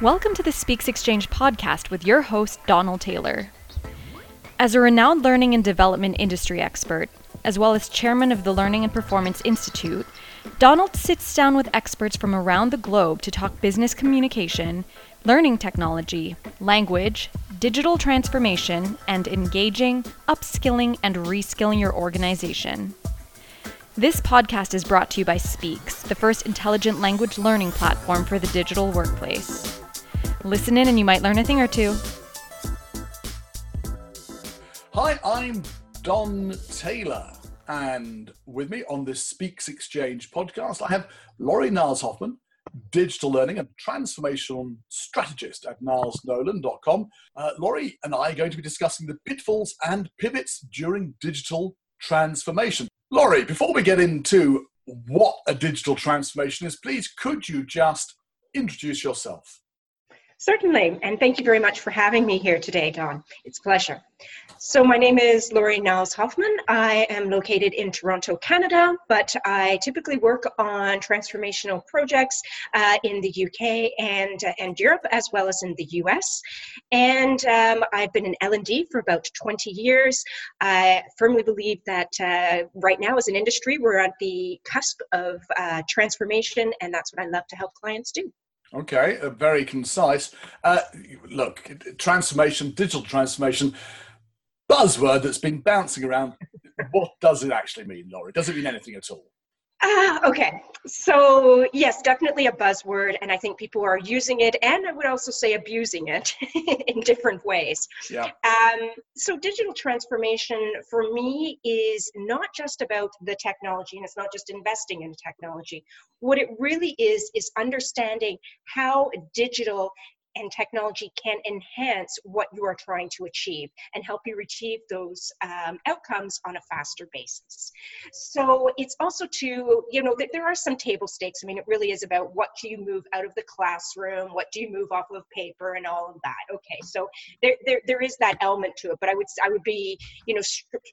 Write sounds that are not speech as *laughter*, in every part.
Welcome to the Speexx Exchange podcast with your host, Donald Taylor. As a renowned learning and development industry expert, as well as chairman of the Learning and Performance Institute, Donald sits down with experts from around the globe to talk business communication, learning technology, language, digital transformation, and engaging, upskilling, and reskilling your organization. This podcast is brought to you by Speexx, the first intelligent language learning platform for the digital workplace. Listen in and you might learn a thing or two. Hi, I'm Don Taylor, and with me on this Speexx Exchange podcast, I have Lori Niles Hoffman, digital learning and transformational strategist at nilesnolan.com. Uh, Lori and I are going to be discussing the pitfalls and pivots during digital transformation. Lori, before we get into what a digital transformation is, please could you just introduce yourself? Certainly, and thank you very much for having me here today, Don. It's a pleasure. So, my name is Lori Niles Hoffman. I am located in Toronto, Canada, but I typically work on transformational projects uh, in the UK and, uh, and Europe, as well as in the US. And um, I've been in L&D for about 20 years. I firmly believe that uh, right now, as an industry, we're at the cusp of uh, transformation, and that's what I love to help clients do. Okay, uh, very concise. Uh, look, transformation, digital transformation, buzzword that's been bouncing around. *laughs* what does it actually mean, Lori? Does it mean anything at all? Ah, okay. So, yes, definitely a buzzword, and I think people are using it, and I would also say abusing it *laughs* in different ways. Yeah. Um, so, digital transformation for me is not just about the technology, and it's not just investing in technology. What it really is, is understanding how digital and technology can enhance what you are trying to achieve and help you achieve those um, outcomes on a faster basis. So it's also to, you know, there are some table stakes. I mean, it really is about what do you move out of the classroom, what do you move off of paper, and all of that. Okay, so there, there, there is that element to it, but I would, I would be, you know,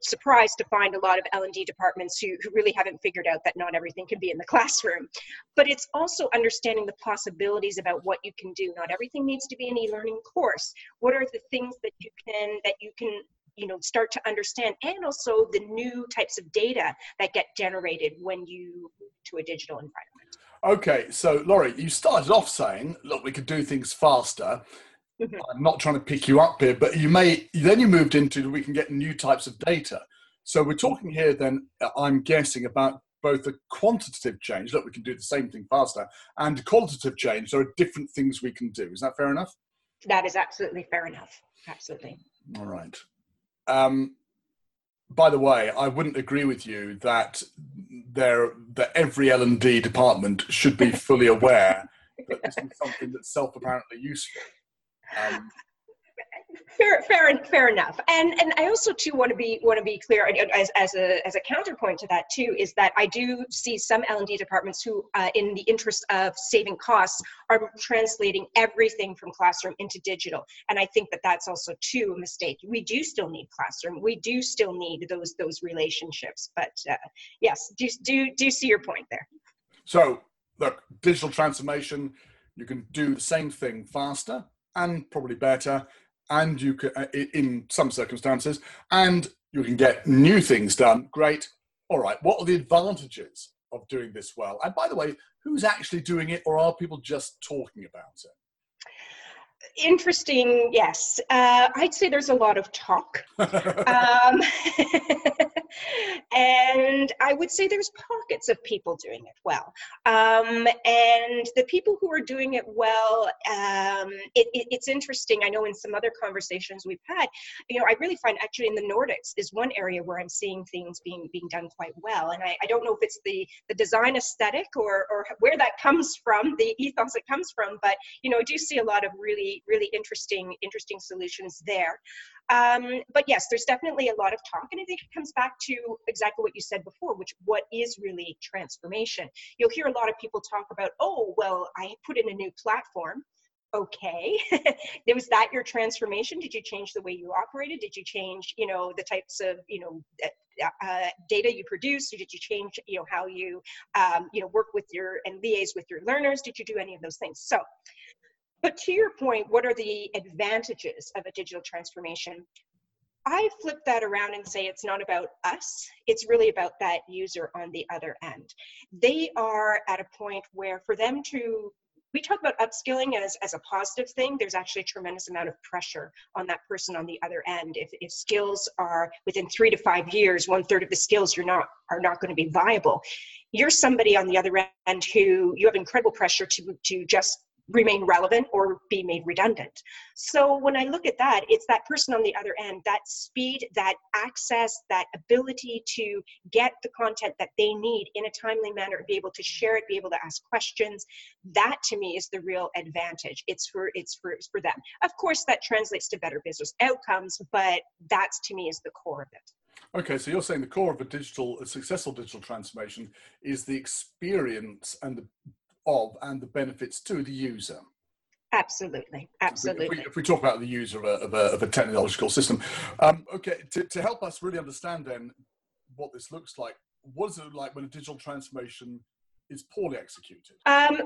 surprised to find a lot of L&D departments who, who really haven't figured out that not everything can be in the *laughs* classroom. But it's also understanding the possibilities about what you can do. Not everything needs to be an e-learning course? What are the things that you can that you can you know start to understand and also the new types of data that get generated when you move to a digital environment? Okay so lori you started off saying look we could do things faster. Mm-hmm. i'm not trying to pick you up here but you may then you moved into we can get new types of data. So we're talking here then i'm guessing about both a quantitative change, look, we can do the same thing faster, and qualitative change. There are different things we can do. Is that fair enough? That is absolutely fair enough. Absolutely. All right. Um, by the way, I wouldn't agree with you that there that every L and D department should be fully aware that this is *laughs* something that's self-apparently useful. Um, fair, fair, fair enough. And and I also too want to be want to be clear as, as a as a counterpoint to that too is that I do see some L and D departments who, uh, in the interest of saving costs, are translating everything from classroom into digital. And I think that that's also too a mistake. We do still need classroom. We do still need those those relationships. But uh, yes, do do do see your point there. So look, digital transformation. You can do the same thing faster and probably better and you can, uh, in some circumstances, and you can get new things done. Great. All right. What are the advantages of doing this well? And by the way, who's actually doing it, or are people just talking about it? Interesting, yes. Uh, I'd say there's a lot of talk. *laughs* um, *laughs* and I would say there's pockets of people doing it well. Um, and the people who are doing it well, um, it, it, it's interesting. I know in some other conversations we've had, you know, I really find actually in the Nordics is one area where I'm seeing things being being done quite well. And I, I don't know if it's the the design aesthetic or or where that comes from, the ethos it comes from, but you know, I do see a lot of really really interesting interesting solutions there. Um, but yes, there's definitely a lot of talk, and I think it comes back to exactly what you said before, which what is really transformation. You'll hear a lot of people talk about, oh, well, I put in a new platform. Okay, *laughs* was that your transformation? Did you change the way you operated? Did you change, you know, the types of, you know, uh, uh data you produce? Did you change, you know, how you, um, you know, work with your and liaise with your learners? Did you do any of those things? So But to your point, what are the advantages of a digital transformation? I flip that around and say it's not about us, it's really about that user on the other end. They are at a point where for them to we talk about upskilling as, as a positive thing there's actually a tremendous amount of pressure on that person on the other end if, if skills are within three to five years one third of the skills you're not are not going to be viable you're somebody on the other end who you have incredible pressure to to just remain relevant or be made redundant. So when I look at that, it's that person on the other end, that speed, that access, that ability to get the content that they need in a timely manner, be able to share it, be able to ask questions. That to me is the real advantage. It's for it's for it's for them. Of course, that translates to better business outcomes, but that's to me is the core of it. Okay, so you're saying the core of a digital, a successful digital transformation is the experience and the of and the benefits to the user. Absolutely, absolutely. If we, if we talk about the user of a, of a, of a technological system, um, okay, to, to help us really understand then what this looks like, what is it like when a digital transformation is poorly executed? Um,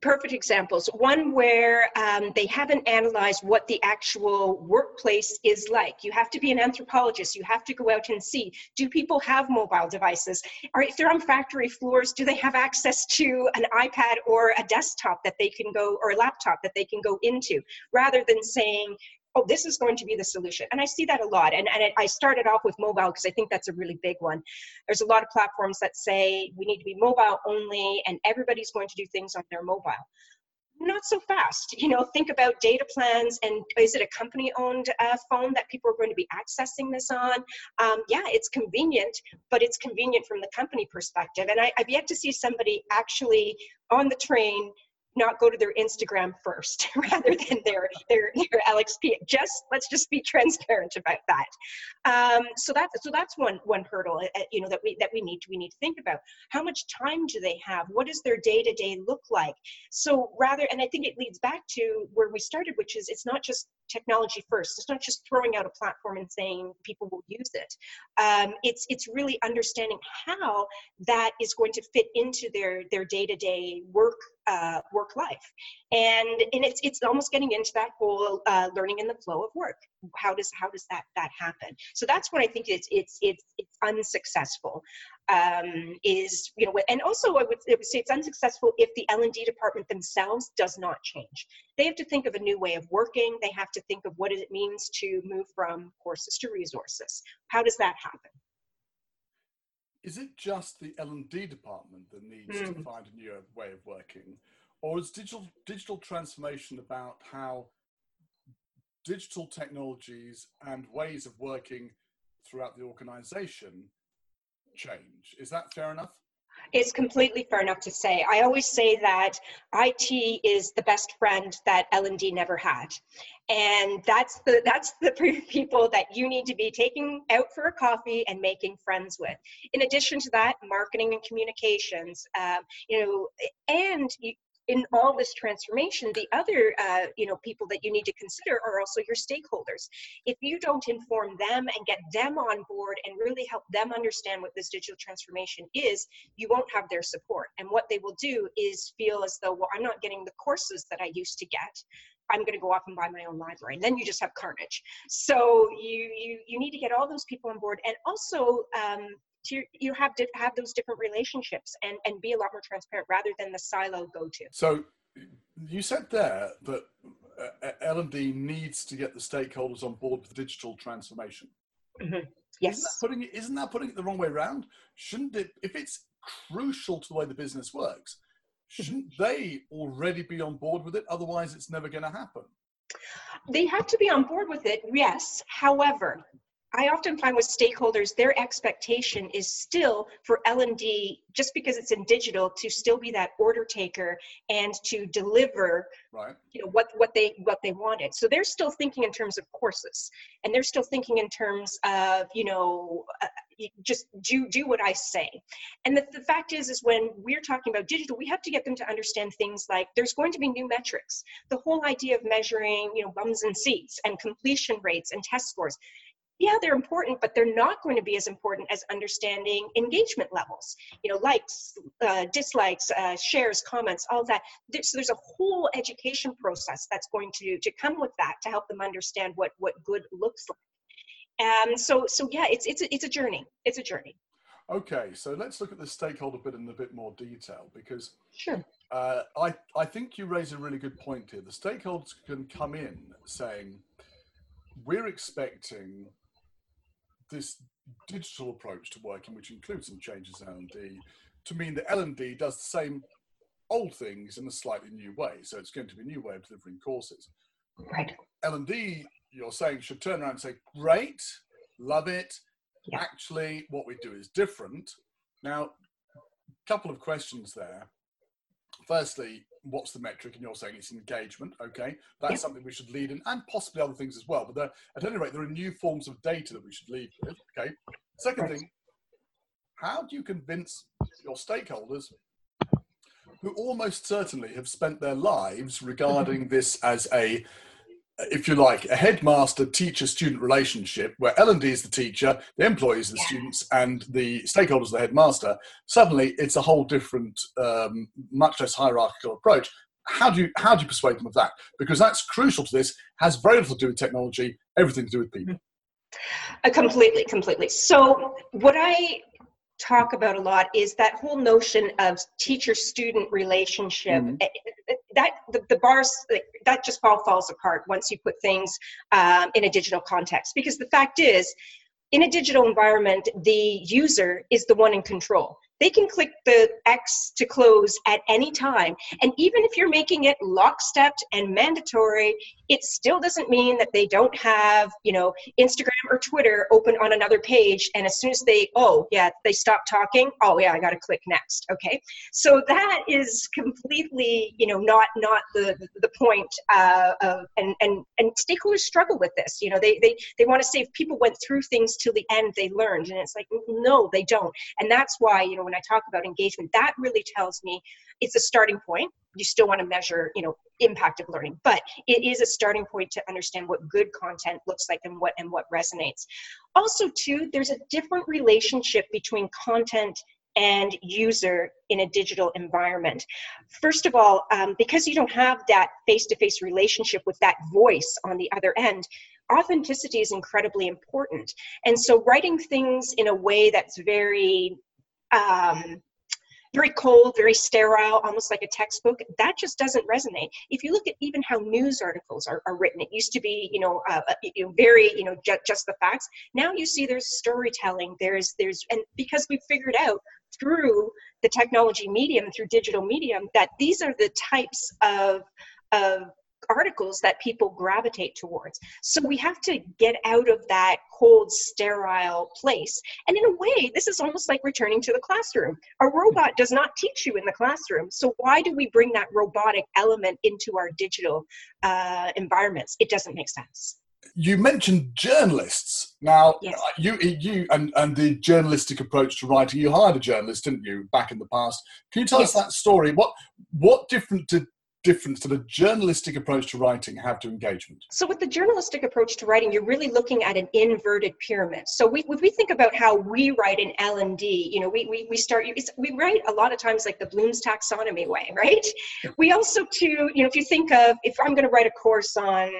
perfect examples. One where um, they haven't analyzed what the actual workplace is like. You have to be an anthropologist. You have to go out and see. Do people have mobile devices? Or if they're on factory floors, do they have access to an iPad or a desktop that they can go, or a laptop that they can go into? Rather than saying, oh, this is going to be the solution. And I see that a lot. And, and I started off with mobile because I think that's a really big one. There's a lot of platforms that say we need to be mobile only and everybody's going to do things on their mobile. Not so fast. You know, think about data plans and is it a company owned uh, phone that people are going to be accessing this on? Um, yeah, it's convenient, but it's convenient from the company perspective. And I, I've yet to see somebody actually on the train not go to their Instagram first *laughs* rather than their their their LXP. Just let's just be *laughs* transparent about that. Um, so that's so that's one one hurdle uh, you know that we that we need to, we need to think about. How much time do they have? What does their day to day look like? So rather, and I think it leads back to where we started, which is it's not just technology first. It's not just throwing out a platform and saying people will use it. Um, it's it's really understanding how that is going to fit into their their day to day work uh, work life and and it's it's almost getting into that whole uh, learning in the flow of work how does how does that that happen so that's what i think it's it's it's, it's unsuccessful um, is you know and also I would, I would say it's unsuccessful if the l&d department themselves does not change they have to think of a new way of working they have to think of what it means to move from courses to resources how does that happen is it just the L&D department that needs mm. to hmm. find a new way of working? Or is digital, digital transformation about how digital technologies and ways of working throughout the organization change? Is that fair enough? It's completely fair enough to say. I always say that IT is the best friend that L&D never had. And that's the that's the *laughs* people that you need to be taking out for a coffee and making friends with. In addition to that, marketing and communications, um, you know, and you, in all this transformation, the other uh, you know people that you need to consider are also your stakeholders. If you don't inform them and get them on board and really help them understand what this digital transformation is, you won't have their support. And what they will do is feel as though, well, I'm not getting the courses that I used to get. I'm going to go off and buy my own library. And then you just have carnage. So you you you need to get all those people on board, and also um, to you have to have those different relationships and and be a lot more transparent rather than the silo go to so you said there that uh, uh l&d needs to get the stakeholders on board with digital transformation. Mm-hmm. yes. isn't that, putting it, isn't that putting it the wrong way around? Shouldn't it if it's crucial to the way the business works shouldn't they already be on board with it? Otherwise it's never going to happen. They have to be on board with it yes. However I often find with stakeholders, their expectation is still for L&D, just because it's in digital, to still be that order taker and to deliver, right. you know, what what they what they wanted. So they're still thinking in terms of courses, and they're still thinking in terms of, you know, uh, just do do what I say. And the, the fact is, is when we're talking about digital, we have to get them to understand things like there's going to be new metrics. The whole idea of measuring, you know, bums and seats and completion rates and test scores yeah they're important but they're not going to be as important as understanding engagement levels you know likes uh, dislikes uh, shares comments all that. So there's a whole education process that's going to to come with that to help them understand what what good looks like. And so so yeah it's it's a, it's a journey. It's a journey. Okay so let's look at the stakeholder bit in a bit more detail because sure. uh, I, I think you raise a really good point here. The stakeholders can come in saying, we're expecting this digital approach to working, which includes some changes in L&D, to mean that L&D does the same old things in a slightly new way. So it's going to be a new way of delivering courses. Right. L&D, you're saying, should turn around and say, great, love it. Yeah. Actually, what we do is different. Now, a couple of questions there. Firstly, what's the metric? And you're saying it's engagement. Okay, that's something we should lead in, and possibly other things as well. But there, at any rate, there are new forms of data that we should lead with. Okay. Second thing, how do you convince your stakeholders who almost certainly have spent their lives regarding mm-hmm. this as a if you like, a headmaster teacher student relationship where L&D is the teacher, the employees are the yeah. students, and the stakeholders are the headmaster, suddenly it's a whole different, um, much less hierarchical approach. How do, you, how do you persuade them of that? Because that's crucial to this, has very little to do with technology, everything to do with people. Uh, completely, completely. So, what I talk about a lot is that whole notion of teacher student relationship mm-hmm. that the, the bars that just all falls apart once you put things um, in a digital context because the fact is in a digital environment the user is the one in control they can click the X to close at any time. And even if you're making it lockstep and mandatory, it still doesn't mean that they don't have, you know, Instagram or Twitter open on another page. And as soon as they, oh, yeah, they stop talking, oh, yeah, I got to click next. Okay. So that is completely, you know, not not the the point uh, of, and, and, and stakeholders struggle with this. You know, they, they, they want to say if people went through things till the end, they learned. And it's like, no, they don't. And that's why, you know, when I talk about engagement, that really tells me it's a starting point. You still want to measure, you know, impact of learning, but it is a starting point to understand what good content looks like and what and what resonates. Also, too, there's a different relationship between content and user in a digital environment. First of all, um, because you don't have that face to face relationship with that voice on the other end, authenticity is incredibly important. And so, writing things in a way that's very um, very cold, very sterile, almost like a textbook. That just doesn't resonate. If you look at even how news articles are, are written, it used to be, you know, uh, uh you know very, you know, ju- just the facts. Now you see there's storytelling. There's, there's, and because we've figured out through the technology medium, through digital medium, that these are the types of of articles that people gravitate towards. So we have to get out of that cold, sterile place. And in a way, this is almost like returning to the classroom. A robot does not teach you in the classroom. So why do we bring that robotic element into our digital uh, environments? It doesn't make sense you mentioned journalists. Now, yes. Uh, you, you, and, and the journalistic approach to writing. You hired a journalist, didn't you, back in the past? Can you tell yes. us that story? What what different did difference did a journalistic approach to writing have to engagement? So with the journalistic approach to writing, you're really looking at an inverted pyramid. So we, if we think about how we write in L&D, you know, we, we, we start, we write a lot of times like the Bloom's taxonomy way, right? We also too, you know, if you think of, if I'm going to write a course on,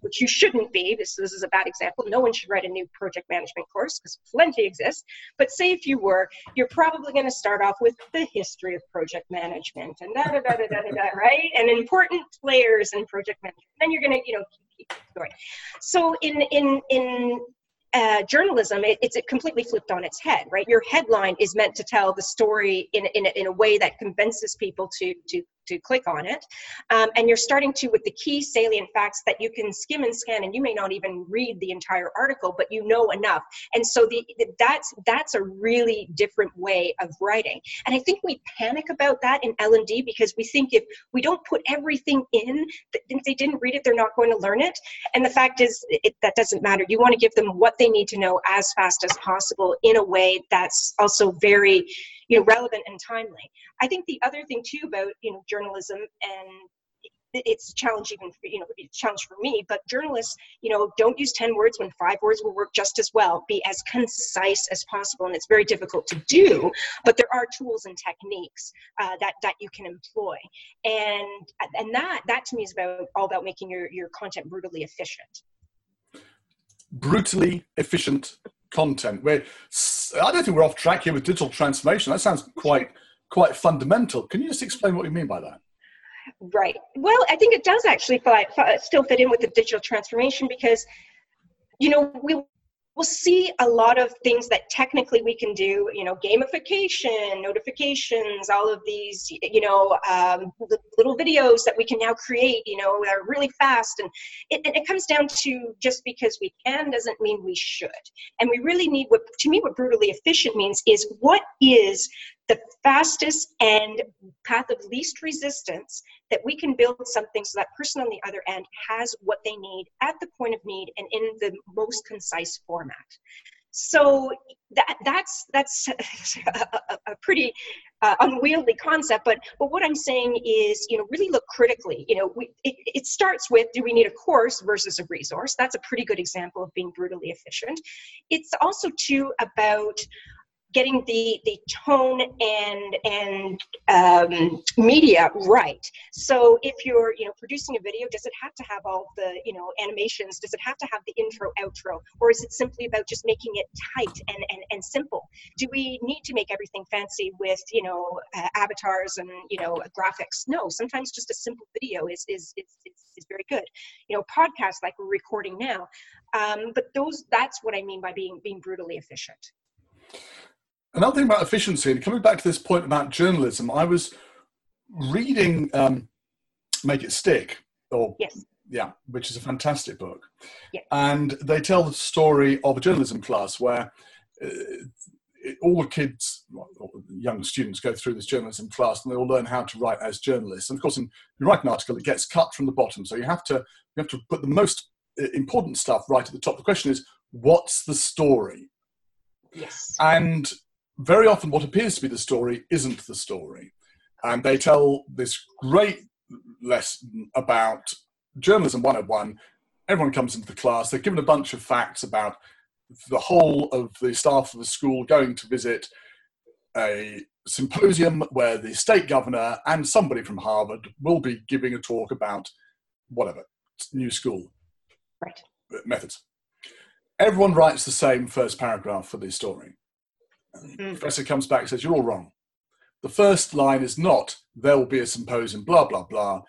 which you shouldn't be, this, this is a bad example, no one should write a new project management course because plenty exists. But say if you were, you're probably going to start off with the history of project management and da da da da da da, right? And important players in project management. Then you're going to, you know, keep going. So in in in uh, journalism, it, it's completely flipped on its head, right? Your headline is meant to tell the story in, in, in a way that convinces people to, to to click on it. Um, and you're starting to with the key salient facts that you can skim and scan, and you may not even read the entire article, but you know enough. And so the, that's that's a really different way of writing. And I think we panic about that in L and D because we think if we don't put everything in, if they didn't read it, they're not going to learn it. And the fact is, it, that doesn't matter. You want to give them what they need to know as fast as possible in a way that's also very you know relevant and timely. I think the other thing too about you know journalism and it's a challenge even for, you know it's a challenge for me but journalists you know don't use 10 words when five words will work just as well. Be as concise as possible and it's very difficult to do but there are tools and techniques uh, that that you can employ. And and that that to me is about all about making your your content brutally efficient brutally efficient content. Where i don't think we're off track here with digital transformation. That sounds quite quite fundamental. Can you just explain what you mean by that? Right. Well, I think it does actually still fit in with the digital transformation because, you know, we will see a lot of things that technically we can do, you know, gamification, notifications, all of these, you know, um, little videos that we can now create, you know, that are really fast. And it, it comes down to just because we can doesn't mean we should. And we really need what, to me, what brutally efficient means is what is the fastest and path of least resistance that we can build something so that person on the other end has what they need at the point of need and in the most concise format. So that that's that's *laughs* a, a pretty uh, unwieldy concept but but what i'm saying is you know really look critically. You know we, it, it starts with do we need a course versus a resource? That's a pretty good example of being brutally efficient. It's also too about getting the the tone and and um, media right. So if you're you know producing a video, does it have to have all the you know animations? Does it have to have the intro outro, or is it simply about just making it tight and and, and simple? Do we need to make everything fancy with you know uh, avatars and you know graphics? No, sometimes just a simple video is is is, is, is very good. You know, podcasts like we're recording now. Um, but those that's what I mean by being being brutally efficient. Another thing about efficiency, and coming back to this point about journalism, I was reading um, Make It Stick, or yes. yeah, which is a fantastic book. Yeah. And they tell the story of a journalism class where uh, all the kids, young students, go through this journalism class and they all learn how to write as journalists. And of course, in you write an article, it gets cut from the bottom, so you have to you have to put the most uh, important stuff right at the top. The question is, what's the story? Yes. And very often what appears to be the story isn't the story. And they tell this great lesson about journalism 101. Everyone comes into the class, they're given a bunch of facts about the whole of the staff of the school going to visit a symposium where the state governor and somebody from Harvard will be giving a talk about whatever, new school right. methods. Everyone writes the same first paragraph for the story. Mm. Professor comes back and says, You're all wrong. The first line is not, There will be a symposium, blah, blah, blah.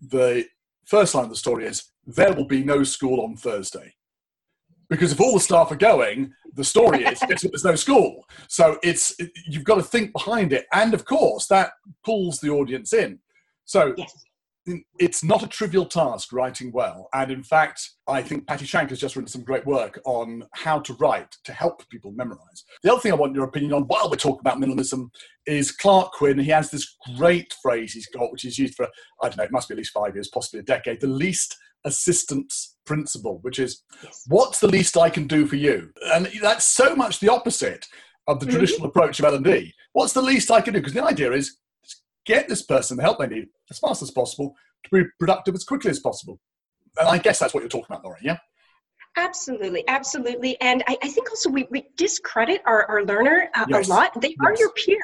The first line of the story is, There will be no school on Thursday. Because if all the staff are going, the story is *laughs* there's no school. So it's you've got to think behind it, and of course that pulls the audience in. So yes it's not a trivial task writing well. And in fact, I think Patti Shank has just written some great work on how to write to help people memorize. The other thing I want your opinion on while we're talking about minimalism is Clark Quinn. He has this great phrase he's got, which is used for, I don't know, it must be at least five years, possibly a decade, the least assistance principle, which is yes. what's the least I can do for you? And that's so much the opposite of the mm-hmm. traditional approach of L&D. What's the least I can do? Because the idea is get this person the help they need as fast as possible to be productive as quickly as possible. And I guess that's what you're talking about, Lori, yeah? Absolutely, absolutely. And I, I think also we, we discredit our, our learner uh, yes. a lot. They yes. are your peer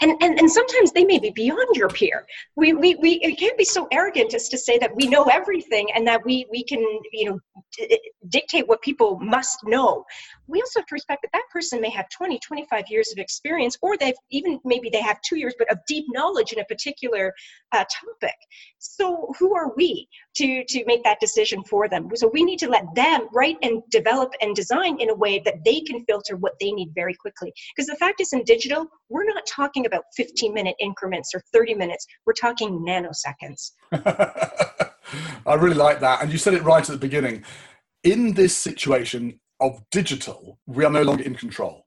and, and and sometimes they may be beyond your peer. We we, we it can't be so arrogant as to say that we know everything and that we we can you know d- dictate what people must know. We also have to respect that that person may have 20 25 years of experience or they've even maybe they have two years but of deep knowledge in a particular uh, topic. So who are we to to make that decision for them? So we need to let them write and develop and design in a way that they can filter what they need very quickly. Because the fact is in digital we're not talking about 15 minute increments or 30 minutes we're talking nanoseconds *laughs* i really like that and you said it right at the beginning in this situation of digital we are no longer in control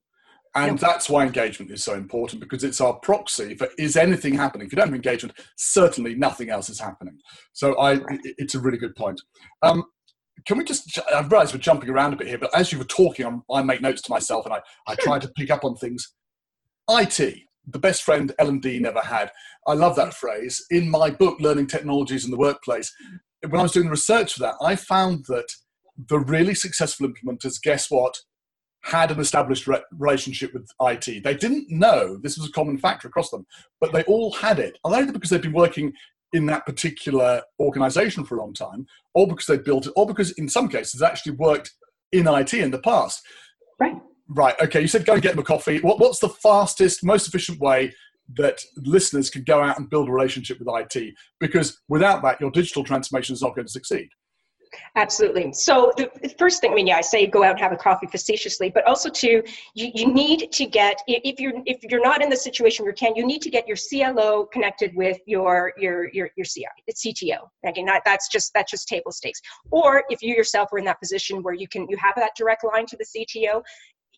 and that's why engagement is so important because it's our proxy for is anything happening. If you don't have engagement, certainly nothing else is happening. So I, it's a really good point. Um, can we just, I realize we're jumping around a bit here, but as you were talking, I'm, i make notes to myself and I, I try *laughs* to pick up on things. IT, the best friend L&D never had. I love that phrase. In my book, Learning Technologies in the Workplace, when I was doing the research for that, I found that the really successful implementers, guess what, had an established re- relationship with IT. They didn't know this was a common factor across them, but they all had it, either because they'd been working in that particular organization for a long time, or because they'd built it, or because in some cases actually worked in IT in the past. Right. Right. Okay. You said go and get them a coffee. What, what's the fastest, most efficient way that listeners can go out and build a relationship with IT? Because without that, your digital transformation is not going to succeed. Absolutely. So the first thing, I mean, yeah, I say go out and have a coffee facetiously, but also too, you, you need to get if you're if you're not in the situation where you can, you need to get your CLO connected with your your your your CI, CTO. Again, that, that's just that's just table stakes. Or if you yourself are in that position where you can you have that direct line to the CTO,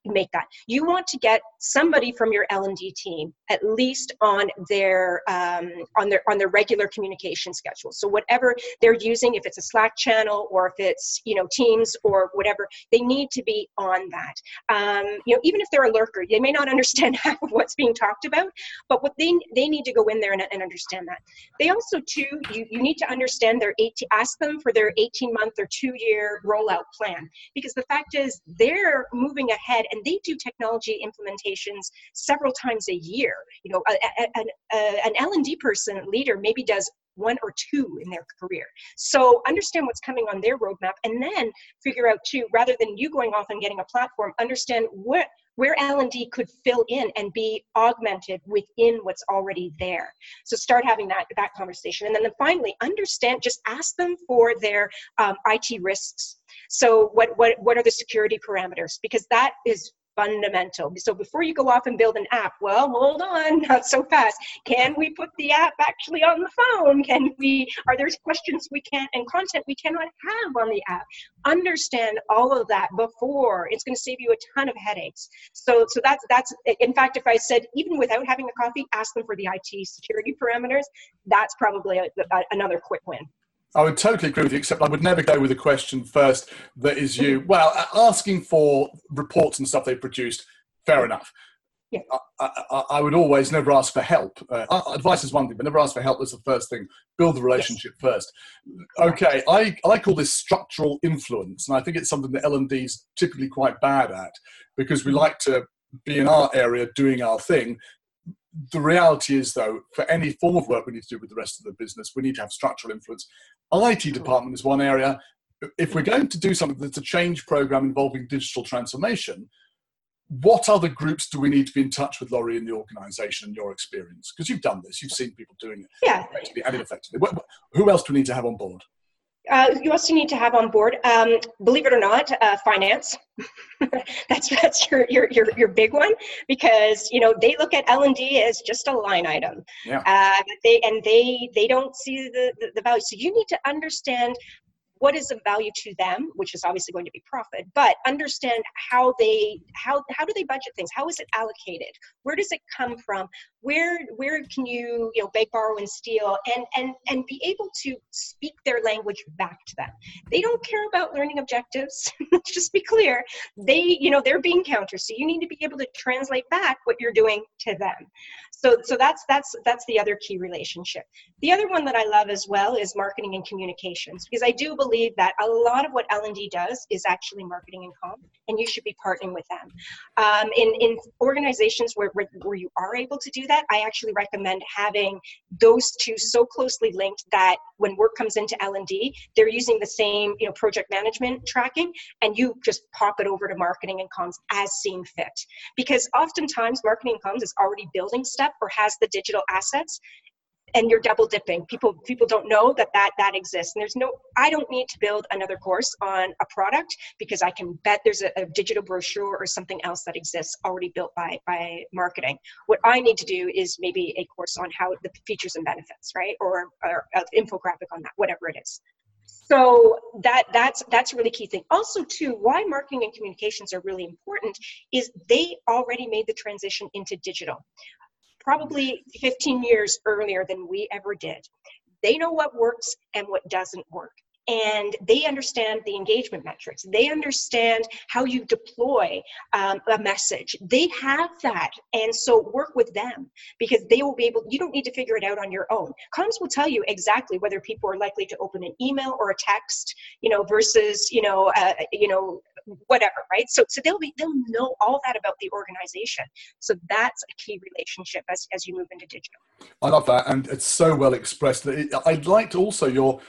make that. You want to get somebody from your L&D team at least on their um, on their on their regular communication schedule. So whatever they're using, if it's a Slack channel or if it's you know Teams or whatever, they need to be on that. Um, you know, even if they're a lurker, they may not *laughs* understand half of what's being talked about, but what they they need to go in there and, and understand that. They also too, you you need to understand their 18 ask them for their 18 month or two year rollout plan because the fact is they're moving ahead and they do technology implementations several times a year. You know, a, a, a, an L&D person leader maybe does one or two in their career. So understand what's coming on their roadmap and then figure out too, rather than you going off and getting a platform, understand what where L&D could fill in and be augmented within what's already there. So start having that, that conversation. And then finally, understand, just ask them for their um, IT risks. So what, what, what are the security parameters? Because that is fundamental. So before you go off and build an app, well, hold on, *laughs* not so fast. Can we put the app actually on the phone? Can we, are there questions we can't, and content we cannot have on the app? Understand all of that before. It's going to save you a ton of headaches. So, so that's, that's, in fact, if I said, even without having a coffee, ask them for the IT security parameters, that's probably a, a, another quick win. I would totally agree with you, except I would never go with a question first that is you. Well, asking for reports and stuff they've produced, fair enough. Yeah. I, I, I, would always never ask for help. Uh, advice is one thing, but never ask for help is the first thing. Build the relationship yes. first. Okay, I, I call this structural influence, and I think it's something that L&D is typically quite bad at because we mm-hmm. like to be in our area doing our thing, the reality is, though, for any form of work we need to do with the rest of the business, we need to have structural influence. IT department is one area. If we're going to do something that's a change program involving digital transformation, what other groups do we need to be in touch with, Lori, in the organization and your experience? Because you've done this, you've seen people doing it yeah. effectively and ineffectively. Who else do we need to have on board? Uh, you also need to have on board, um, believe it or not, uh, finance. *laughs* that's that's your, your your your big one because you know they look at L and D as just a line item. Yeah. Uh, they and they they don't see the, the the value. So you need to understand what is of value to them which is obviously going to be profit but understand how they how how do they budget things? How is it allocated? Where does it come from? Where where can you you know beg borrow and steal? And and and be able to speak their language back to them. They don't care about learning objectives *laughs* just be clear. They you know they're being counter so you need to be able to translate back what you're doing to them. So so that's that's that's the other key relationship. The other one that i love as well is marketing and communications because i do believe that a lot of what l&d does is actually marketing and comp and you should be partnering with them. Um, in in organizations where, where where you are able to do that i actually recommend having those two so closely linked that when work comes into l&d they're using the same you know project management tracking and you just pop it over to marketing and comms as seen fit. Because oftentimes marketing and comms is already building stuff or has the digital assets and you're double dipping. People people don't know that that that exists. And there's no i don't need to build another course on a product because i can bet there's a, a, digital brochure or something else that exists already built by by marketing. What i need to do is maybe a course on how the features and benefits right? Or, or an infographic on that whatever it is. So that that's that's a really key thing. Also too why marketing and communications are really important is they already made the transition into digital probably 15 years earlier than we ever did they know what works and what doesn't work and they understand the engagement metrics. They understand how you deploy um, a message. They have that. And so work with them because they will be able, you don't need to figure it out on your own. Comms will tell you exactly whether people are likely to open an email or a text, you know, versus, you know, uh, you know, whatever, right? So, so they'll be, they'll know all that about the organization. So that's a key relationship as, as you move into digital. I love that. And it's so well expressed. I'd like to also your,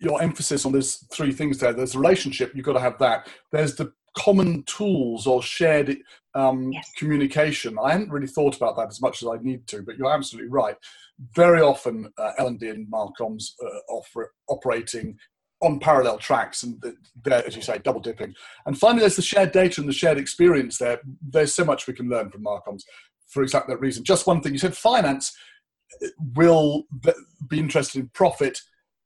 your emphasis on there's three things there. There's relationship, you've got to have that. There's the common tools or shared um, yes. communication. I hadn't really thought about that as much as I need to, but you're absolutely right. Very often, uh, L&D and Marcoms uh, offer operating on parallel tracks and they're, as you say, double dipping. And finally, there's the shared data and the shared experience there. There's so much we can learn from Marcoms for exactly that reason. Just one thing you said, finance will be interested in profit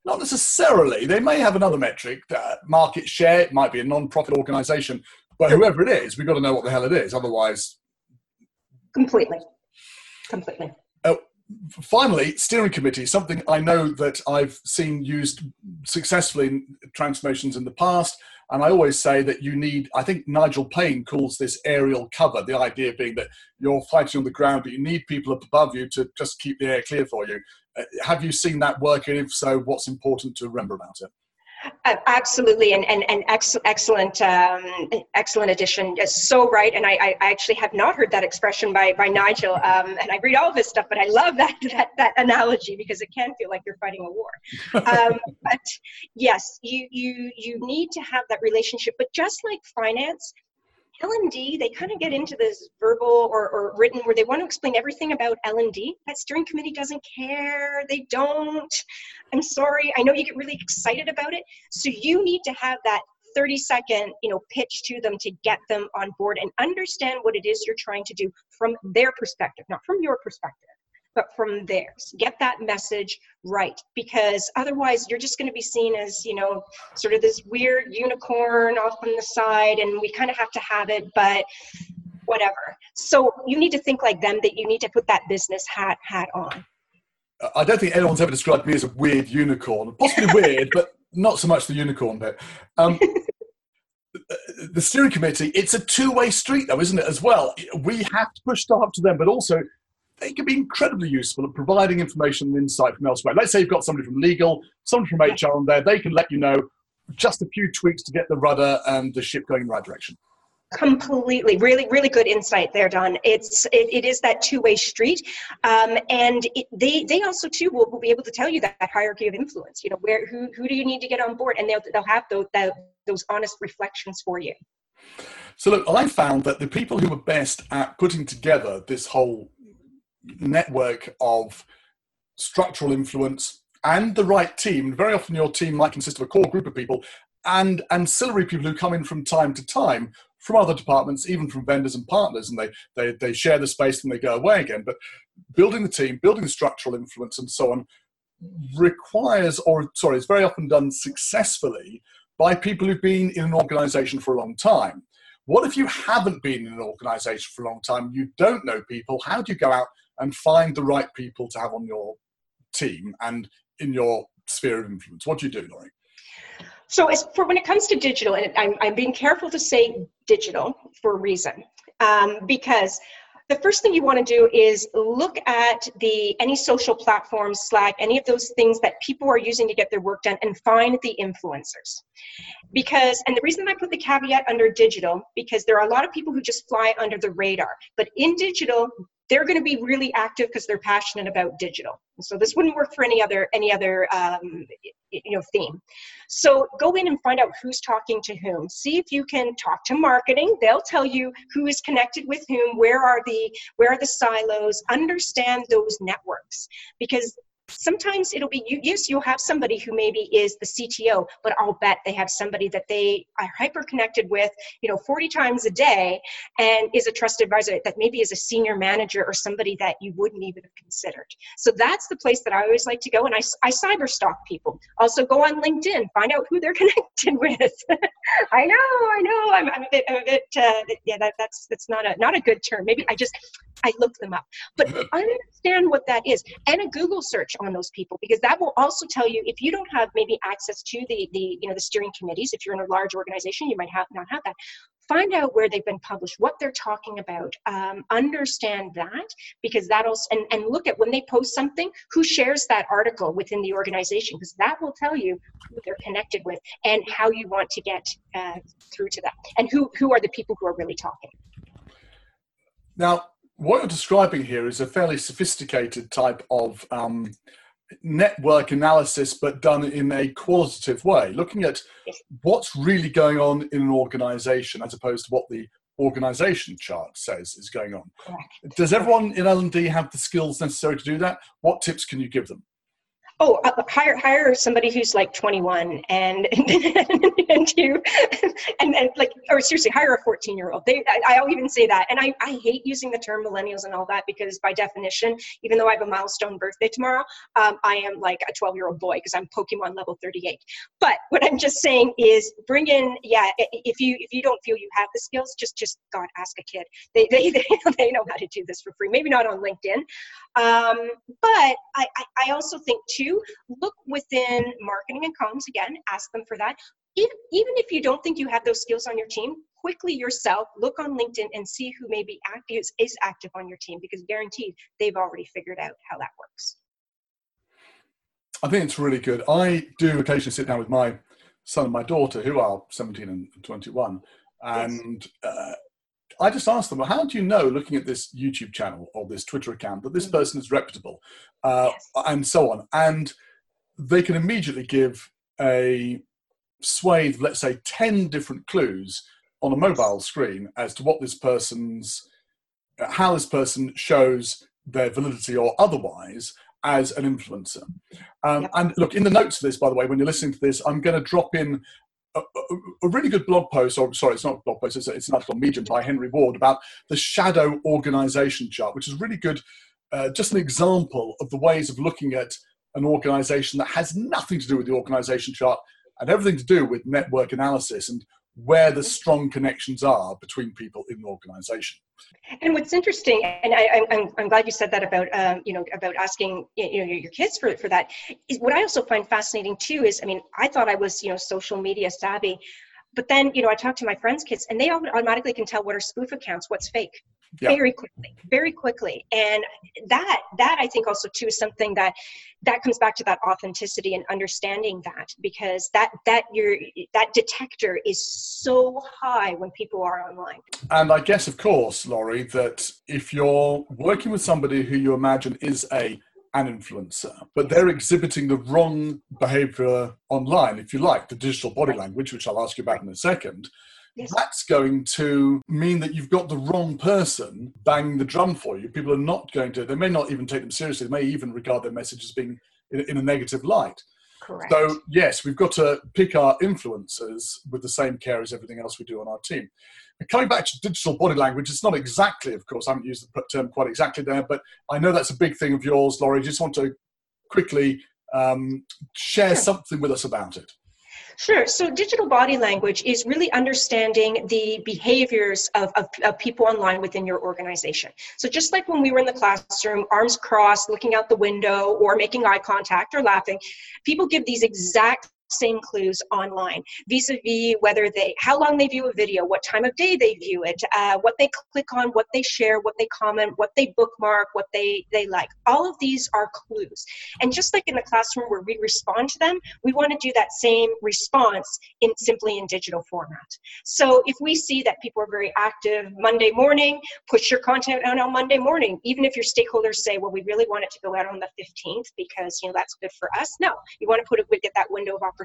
not necessarily. They may have another metric, uh, market share. It might be a non-profit organisation, but whoever it is, we've got to know what the hell it is. Otherwise, completely, completely. Finally, steering committee. Something I know that I've seen used successfully in transformations in the past. And I always say that you need, I think Nigel Paine calls this aerial cover, the idea being that you're fighting on the ground, but you need people up above you to just keep the air clear for you. Uh, have you seen that work? And if so, what's important to remember about it? Uh, absolutely, and and, and ex- excellent, um, excellent addition. It's so right, and I, I actually have not heard that expression by by Nigel. Um, and I read all of his stuff, but I love that *laughs* that that analogy because it can feel like you're fighting a war. Um, *laughs* but yes, you you you need to have that relationship. But just like finance, L&D, they kind of get into this verbal or, or written where they want to explain everything about L&D. That steering committee doesn't care. They don't. I'm sorry. I know you get really excited about it. So you need to have that 30 second, you know, pitch to them to get them on board and understand what it is you're trying to do from their perspective, not from your perspective but from theirs. Get that message right because otherwise you're just going to be seen as, you know, sort of this weird unicorn off on the side and we kind of have to have it, but whatever. So you need to think like them that you need to put that business hat hat on. I don't think anyone's ever described me as a weird unicorn. Possibly *laughs* weird, but not so much the unicorn bit. Um, *laughs* the steering committee, it's a two way street, though, isn't it, as well? We have to push stuff up to them, but also they can be incredibly useful at providing information and insight from elsewhere. Let's say you've got somebody from legal, somebody from HR on there, they can let you know just a few tweaks to get the rudder and the ship going in the right direction. Completely, really, really good insight there, Don. It's it, it is that two way street, um, and it, they they also too will, will be able to tell you that, that, hierarchy of influence. You know, where who who do you need to get on board, and they'll they'll have those that, those honest reflections for you. So look, I found that the people who were best at putting together this whole network of structural influence and the right team. Very often, your team might consist of a core group of people and ancillary people who come in from time to time from other departments, even from vendors and partners, and they, they, they share the space and they go away again. But building the team, building the structural influence, and so on requires, or sorry, it's very often done successfully by people who've been in an organization for a long time. What if you haven't been in an organization for a long time? You don't know people. How do you go out and find the right people to have on your team and in your sphere of influence? What do you do, Lori? So, as for when it comes to digital, and I'm, I'm being careful to say digital for a reason, um, because the first thing you want to do is look at the any social platforms slack any of those things that people are using to get their work done and find the influencers. Because and the reason i put the caveat under digital because there are a lot of people who just fly under the radar but in digital they're going to be really active because they're passionate about digital. So this wouldn't work for any other any other um, you know theme. So go in and find out who's talking to whom. See if you can talk to marketing. They'll tell you who is connected with whom. Where are the where are the silos? Understand those networks because sometimes it'll be yes you'll have somebody who maybe is the cto but i'll bet they have somebody that they are hyper connected with you know 40 times a day and is a trusted advisor that maybe is a senior manager or somebody that you wouldn't even have considered. So that's the place that i always like to go and i, I cyber stalk people. Also go on linkedin find out who they're *laughs* connected with. *laughs* I know i know i'm, I'm a bit, I'm a bit uh, yeah that, that's that's not a not a good term. Maybe i just I look them up. But understand what that is and a Google search on those people because that will also tell you if you don't have maybe access to the the you know the steering committees. If you're in a large organization, you might have not have that find out where they've been published, what they're talking about, um, understand that because that'll and, and look at when they post something, who shares that article within the organization because that will tell you who they're connected with and how you want to get uh, through to them and who who are the people who are really talking. Now, what you're describing here is a fairly sophisticated type of um, network analysis, but done in a qualitative way, looking at what's really going on in an organization as opposed to what the organization chart says is going on. Correct. Does everyone in L&D have the skills necessary to do that? What tips can you give them? Oh uh, hire hire somebody who's like 21 and *laughs* and you and, then like or seriously hire a 14 year old they I, i'll even say that and I, I hate using the term millennials and all that because by definition even though i have a milestone birthday tomorrow um, i am like a 12 year old boy because i'm pokemon level 38 but what i'm just saying is bring in yeah if you if you don't feel you have the skills just just god ask a kid. They they, they, *laughs* they know how to do this for free. Maybe not on linkedin um, but I, I i also think too look within marketing and comms again, ask them for that. Even, even if you don't think you have those skills on your team, quickly yourself look on LinkedIn and see who may be active is, is active on your team because guaranteed they've already figured out how that works. I think it's really good. I do occasionally sit down with my son and my daughter, who are 17 and 21, and yes. uh, I just asked them, well, how do you know, looking at this YouTube channel or this Twitter account, that this mm. person is reputable, uh, yes. and so on? And they can immediately give a swathe, let's say, 10 different clues on a mobile screen as to what this person's, how this person shows their validity or otherwise as an influencer. Um, yep. And look, in the notes of this, by the way, when you're listening to this, I'm going to drop in a, really good blog post, or sorry, it's not a blog post, it's, a, it's an article on Medium by Henry Ward about the shadow organization chart, which is really good, uh, just an example of the ways of looking at an organization that has nothing to do with the organization chart and everything to do with network analysis and where the strong connections are between people in the organization. And what's interesting, and I, am I'm glad you said that about um, you know about asking you know your kids for for that. Is what I also find fascinating too is I mean I thought I was you know social media savvy, but then you know I talk to my friends' kids and they automatically can tell what are spoof accounts, what's fake yeah. very quickly very quickly. And that that i think also too is something that that comes back to that authenticity and understanding that because that that your that detector is so high when people are online. And i guess of course lori that if you're working with somebody who you imagine is a an influencer, but they're exhibiting the wrong behavior online, if you like, the digital body language, which I'll ask you about in a second yes. that's going to mean that you've got the wrong person banging the drum for you. People are not going to, they may not even take them seriously. They may even regard their message as being in, in a negative light. Correct. So, yes, we've got to pick our influencers with the same care as everything else we do on our team. And coming back to digital body language, it's not exactly, of course, I haven't used the term quite exactly there, but I know that's a big thing of yours, Lori. Just want to quickly um, share sure. something with us about it. Sure. So digital body language is really understanding the behaviors of, of, of, people online within your organization. So just like when we were in the classroom, arms crossed, looking out the window, or making eye contact or laughing, people give these exact same clues online vis-a-vis whether they how long they view a video what time of day they view it uh, what they click on what they share what they comment what they bookmark what they they like. All of these are clues. And just like in the classroom where we respond to them we want to do that same response in simply in digital format. So if we see that people are very active monday morning push your content out on monday morning. Even if your stakeholders say well we really want it to go out on the 15th because you know that's good for us no you want to put it We get that window of opportunity.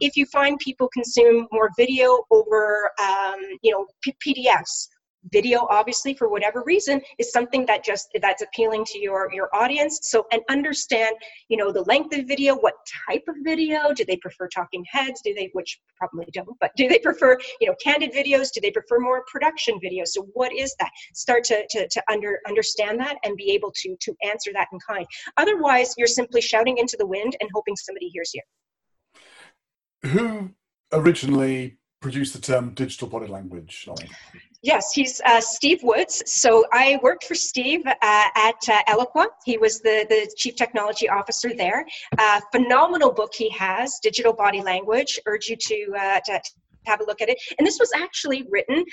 If you find people consume more video over, um, you know, P- PDFs, video obviously for whatever reason is something that just that's appealing to your your audience. So and understand you know the length of video what type of video do they prefer talking heads do they which probably don't but do they prefer you know candid videos do they prefer more production videos? So what is that? Start to to, to under understand that and be able to to answer that in kind. Otherwise you're simply shouting into the wind and hoping somebody hears you who originally produced the term digital body language? Yes, he's uh, Steve Woods. So I worked for Steve uh, at uh, Eloqua. He was the, the chief technology officer there. Uh, phenomenal book he has, Digital Body Language. Urge you to, uh, to have a look at it. And this was actually written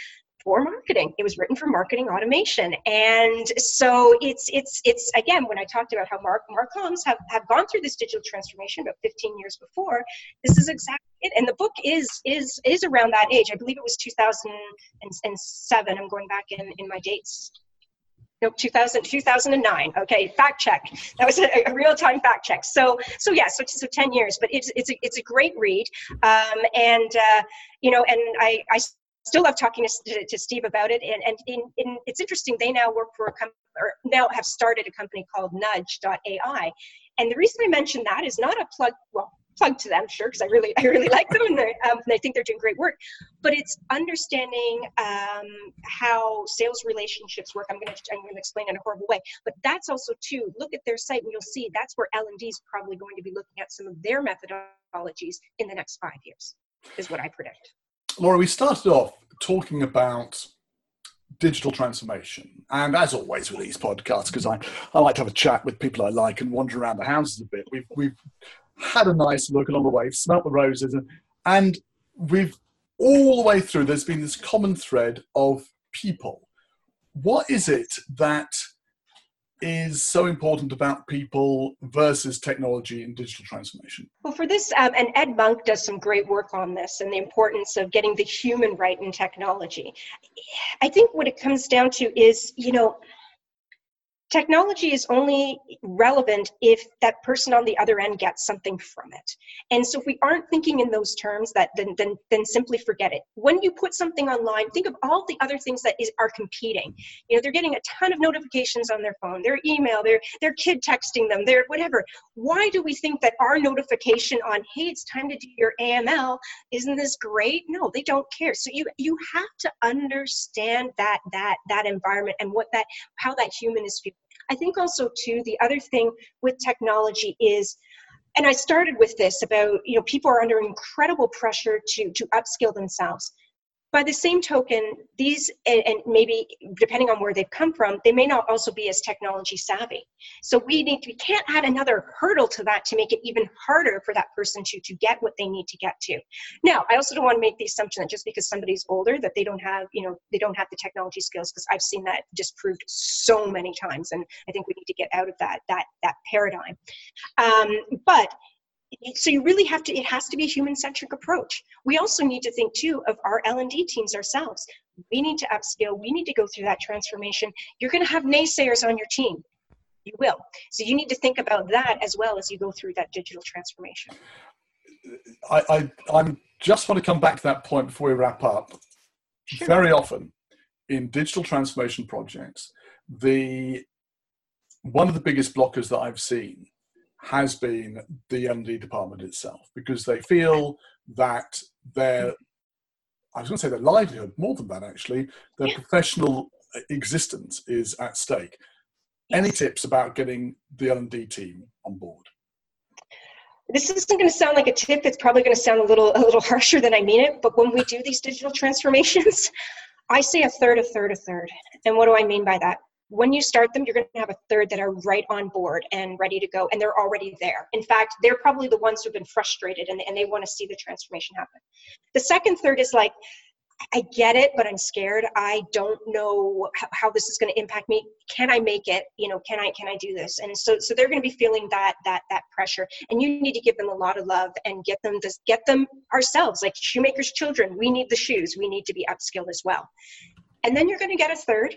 for marketing. It was written for marketing automation. And so it's it's it's again when I talked about how Mark Marcoms have, have gone through this digital transformation about 15 years before, this is exactly it. And the book is is is around that age. I believe it was 2007. I'm going back in, in my dates. No, 2000, 2009. Okay, fact check. That was a, a real-time fact check. So, so yeah, so, so 10 years, but it's, it's, a, it's a great read. Um, and, uh, you know, and I, I still love talking to, to, Steve about it. And, and in, in, it's interesting, they now work for a company, or now have started a company called Nudge.ai. And the reason I mention that is not a plug, well, plug to them, sure, because I really, *laughs* I really like them and, um, and I think they're doing great work. But it's understanding um, how sales relationships work. I'm going to, I'm going to explain in a horrible way, but that's also too. Look at their site and you'll see that's where L and D is probably going to be looking at some of their methodologies in the next five years. Is what I predict. Laura, we started off talking about digital transformation. And as always with these podcasts, because I, I like to have a chat with people I like and wander around the houses a bit, we've, we've had a nice look along the way, smelt the roses, and, and we've all the way through, there's been this common thread of people. What is it that is so important about people versus technology and digital transformation? Well, for this, um, and Ed Monk does some great work on this and the importance of getting the human right in technology. I think what it comes down to is, you know, technology is only relevant if that person on the other end gets something from it. And so if we aren't thinking in those terms that then then then simply forget it. When you put something online think of all the other things that is are competing. You know they're getting a ton of notifications on their phone their email their their kid texting them their whatever. Why do we think that our notification on hey it's time to do your aml isn't this great? No they don't care. So you you have to understand that that that environment and what that how that human is feeling I think also too the other thing with technology is and I started with this about you know people are under incredible pressure to to upskill themselves by the same token, these, and, maybe depending on where they've come from, they may not also be as technology savvy. So we need to, we can't add another hurdle to that to make it even harder for that person to, to get what they need to get to. Now, I also don't want to make the assumption that just because somebody's older that they don't have, you know, they don't have the technology skills because I've seen that disproved so many times. And I think we need to get out of that, that, that paradigm. Um, but so you really have to it has to be a human centric approach. We also need to think too of our l&d teams ourselves. We need to upskill. We need to go through that transformation. You're going to have naysayers on your team. You will. So you need to think about that as well as you go through that digital transformation. I i i'm just want to come back to that point before we wrap up. Sure. very often in digital transformation projects the one of the biggest blockers that i've seen has been the L&D department itself because they feel that their I was going to say their livelihood, more than that actually, their yeah. professional existence is at stake. Yes. Any tips about getting the L&D team on board? This isn't going to sound like a tip. It's probably going to sound a little a little *laughs* harsher than I mean it. But when we do these digital transformations, *laughs* I say a third, a third, a third. And what do I mean by that? When you start them, you're going to have a third that are right on board and ready to go, and they're already there. In fact, they're probably the ones who've been frustrated and, and they want to see the transformation happen. The second third is like, I get it, but I'm scared. I don't know how, this is going to impact me. Can I make it? You know, can I can I do this? And so so they're going to be feeling that that that pressure. And you need to give them a lot of love and get them this get them ourselves like shoemakers children. We need the shoes. We need to be upskilled as well. And then you're going to get a third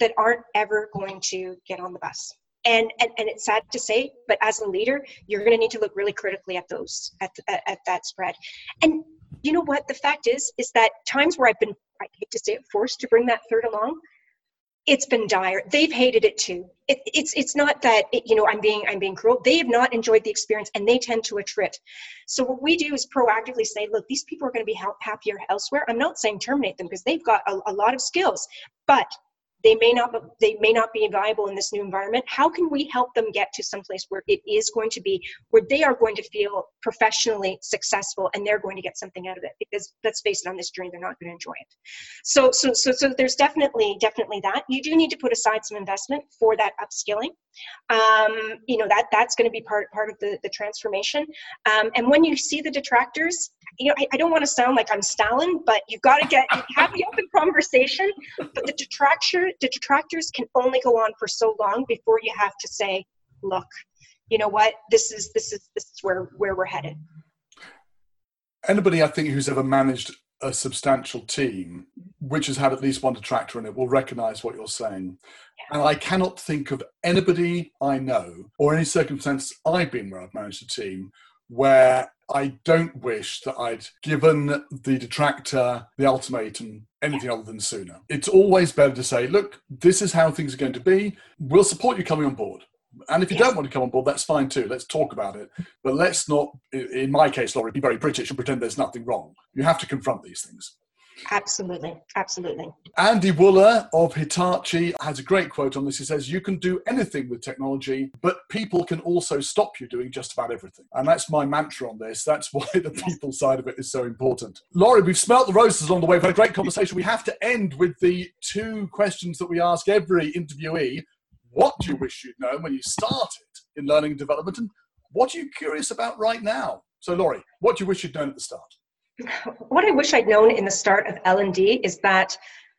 that aren't ever going to get on the bus. And, and, and it's sad to say, but as a leader, you're going to need to look really critically at those, at, at, at that spread. And you know what? The fact is, is that times where I've been, I hate to say it, forced to bring that third along, it's been dire. They've hated it too. It, it's it's not that it, you know I'm being I'm being cruel. They have not enjoyed the experience, and they tend to attrit. So what we do is proactively say, look, these people are going to be happier elsewhere. I'm not saying terminate them because they've got a, a lot of skills, but they may not they may not be viable in this new environment. How can we help them get to some place where it is going to be where they are going to feel professionally successful and they're going to get something out of it? Because let's face it on this journey they're not going to enjoy it. So so so so there's definitely definitely that. You do need to put aside some investment for that upskilling. Um, you know that that's going to be part part of the the transformation. Um, and when you see the detractors you know I, I don't want to sound like i'm stalin but you've got to get have the open conversation but the detractor the detractors can only go on for so long before you have to say look you know what? This is this is this is where where we're headed. Anybody i think who's ever managed a substantial team which has had at least one detractor in it will recognize what you're saying. And I cannot think of anybody I know or any circumstance I've been where I've managed a team where I don't wish that I'd given the detractor the ultimatum anything other than sooner. It's always better to say, look, this is how things are going to be. We'll support you coming on board. And if you yes. don't want to come on board, that's fine too. Let's talk about it. But let's not, in my case, Lori, be very British and pretend there's nothing wrong. You have to confront these things. Absolutely, absolutely. Andy Wooler of Hitachi has a great quote on this. He says, You can do anything with technology, but people can also stop you doing just about everything. And that's my mantra on this. That's *laughs* why the people side of it is so important. Lori, we've smelt the roses along the way. We've had a great conversation. We have to end with the two questions that we ask every interviewee What do you wish you'd known when you started in learning and development? And what are you curious about right now? So, Lori, what do you wish you'd known at the start? What I wish I'd known in the start of L&D is that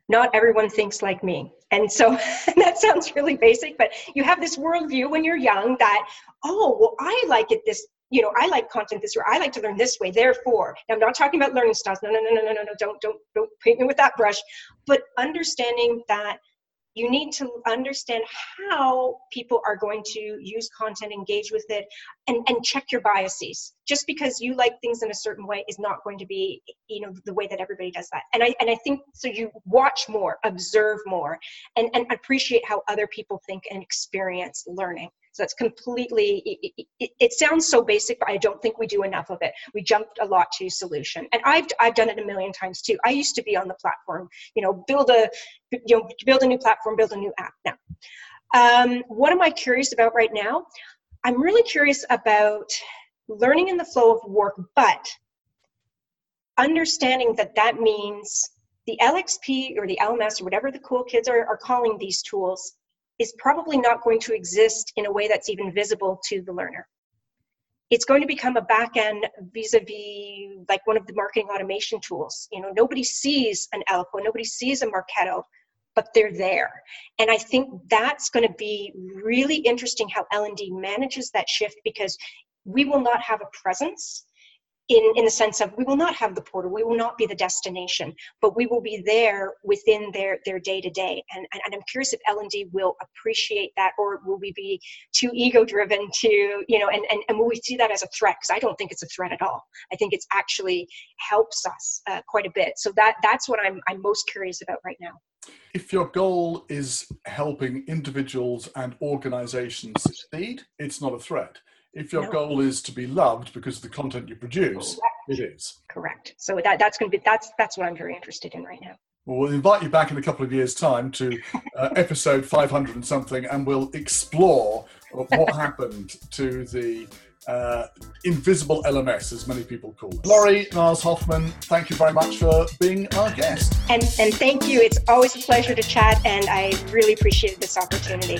not everyone thinks like me. And so *laughs* that sounds really basic, but you have this worldview when you're young that, oh, well, I like it this, you know, I like content this way, I like to learn this way, therefore. Now, I'm not talking about learning styles. No, no, no, no, no, no, no, don't, don't, don't paint me with that brush. But understanding that you need to understand how people are going to use content engage with it and, and check your biases. Just because you like things in a certain way is not going to be you know the way that everybody does that. And i and i think so you watch more observe more and and appreciate how other people think and experience learning so it's completely, it, it, it, sounds so basic, but I don't think we do enough of it. We jumped a lot to solution. And I've, I've done it a million times too. I used to be on the platform, you know, build a, you know, build a new platform, build a new app now. Um, what am I curious about right now? I'm really curious about learning in the flow of work, but understanding that that means the LXP or the LMS or whatever the cool kids are, are calling these tools is probably not going to exist in a way that's even visible to the learner. It's going to become a back end vis-a-vis like one of the marketing automation tools. You know, nobody sees an Eloqua, nobody sees a Marketo, but they're there. And I think that's going to be really interesting how L&D manages that shift because we will not have a presence in, in the sense of we will not have the portal, we will not be the destination, but we will be there within their their day to day. And and I'm curious if L&D will appreciate that, or will we be too ego driven to you know, and, and and will we see that as a threat? Because I don't think it's a threat at all. I think it's actually helps us uh, quite a bit. So that that's what I'm I'm most curious about right now. If your goal is helping individuals and organizations succeed, it's not a threat if your no. goal is to be loved because of the content you produce, Correct. it is. Correct. So that, that's going to be that's that's what I'm very interested in right now. Well, we'll invite you back in a couple of years' time to uh, *laughs* episode 500 and something, and we'll explore what *laughs* happened to the uh, invisible LMS, as many people call it. Lori Niles Hoffman, thank you very much for being our guest. And, and thank you. It's always a pleasure to chat, and I really appreciated this opportunity.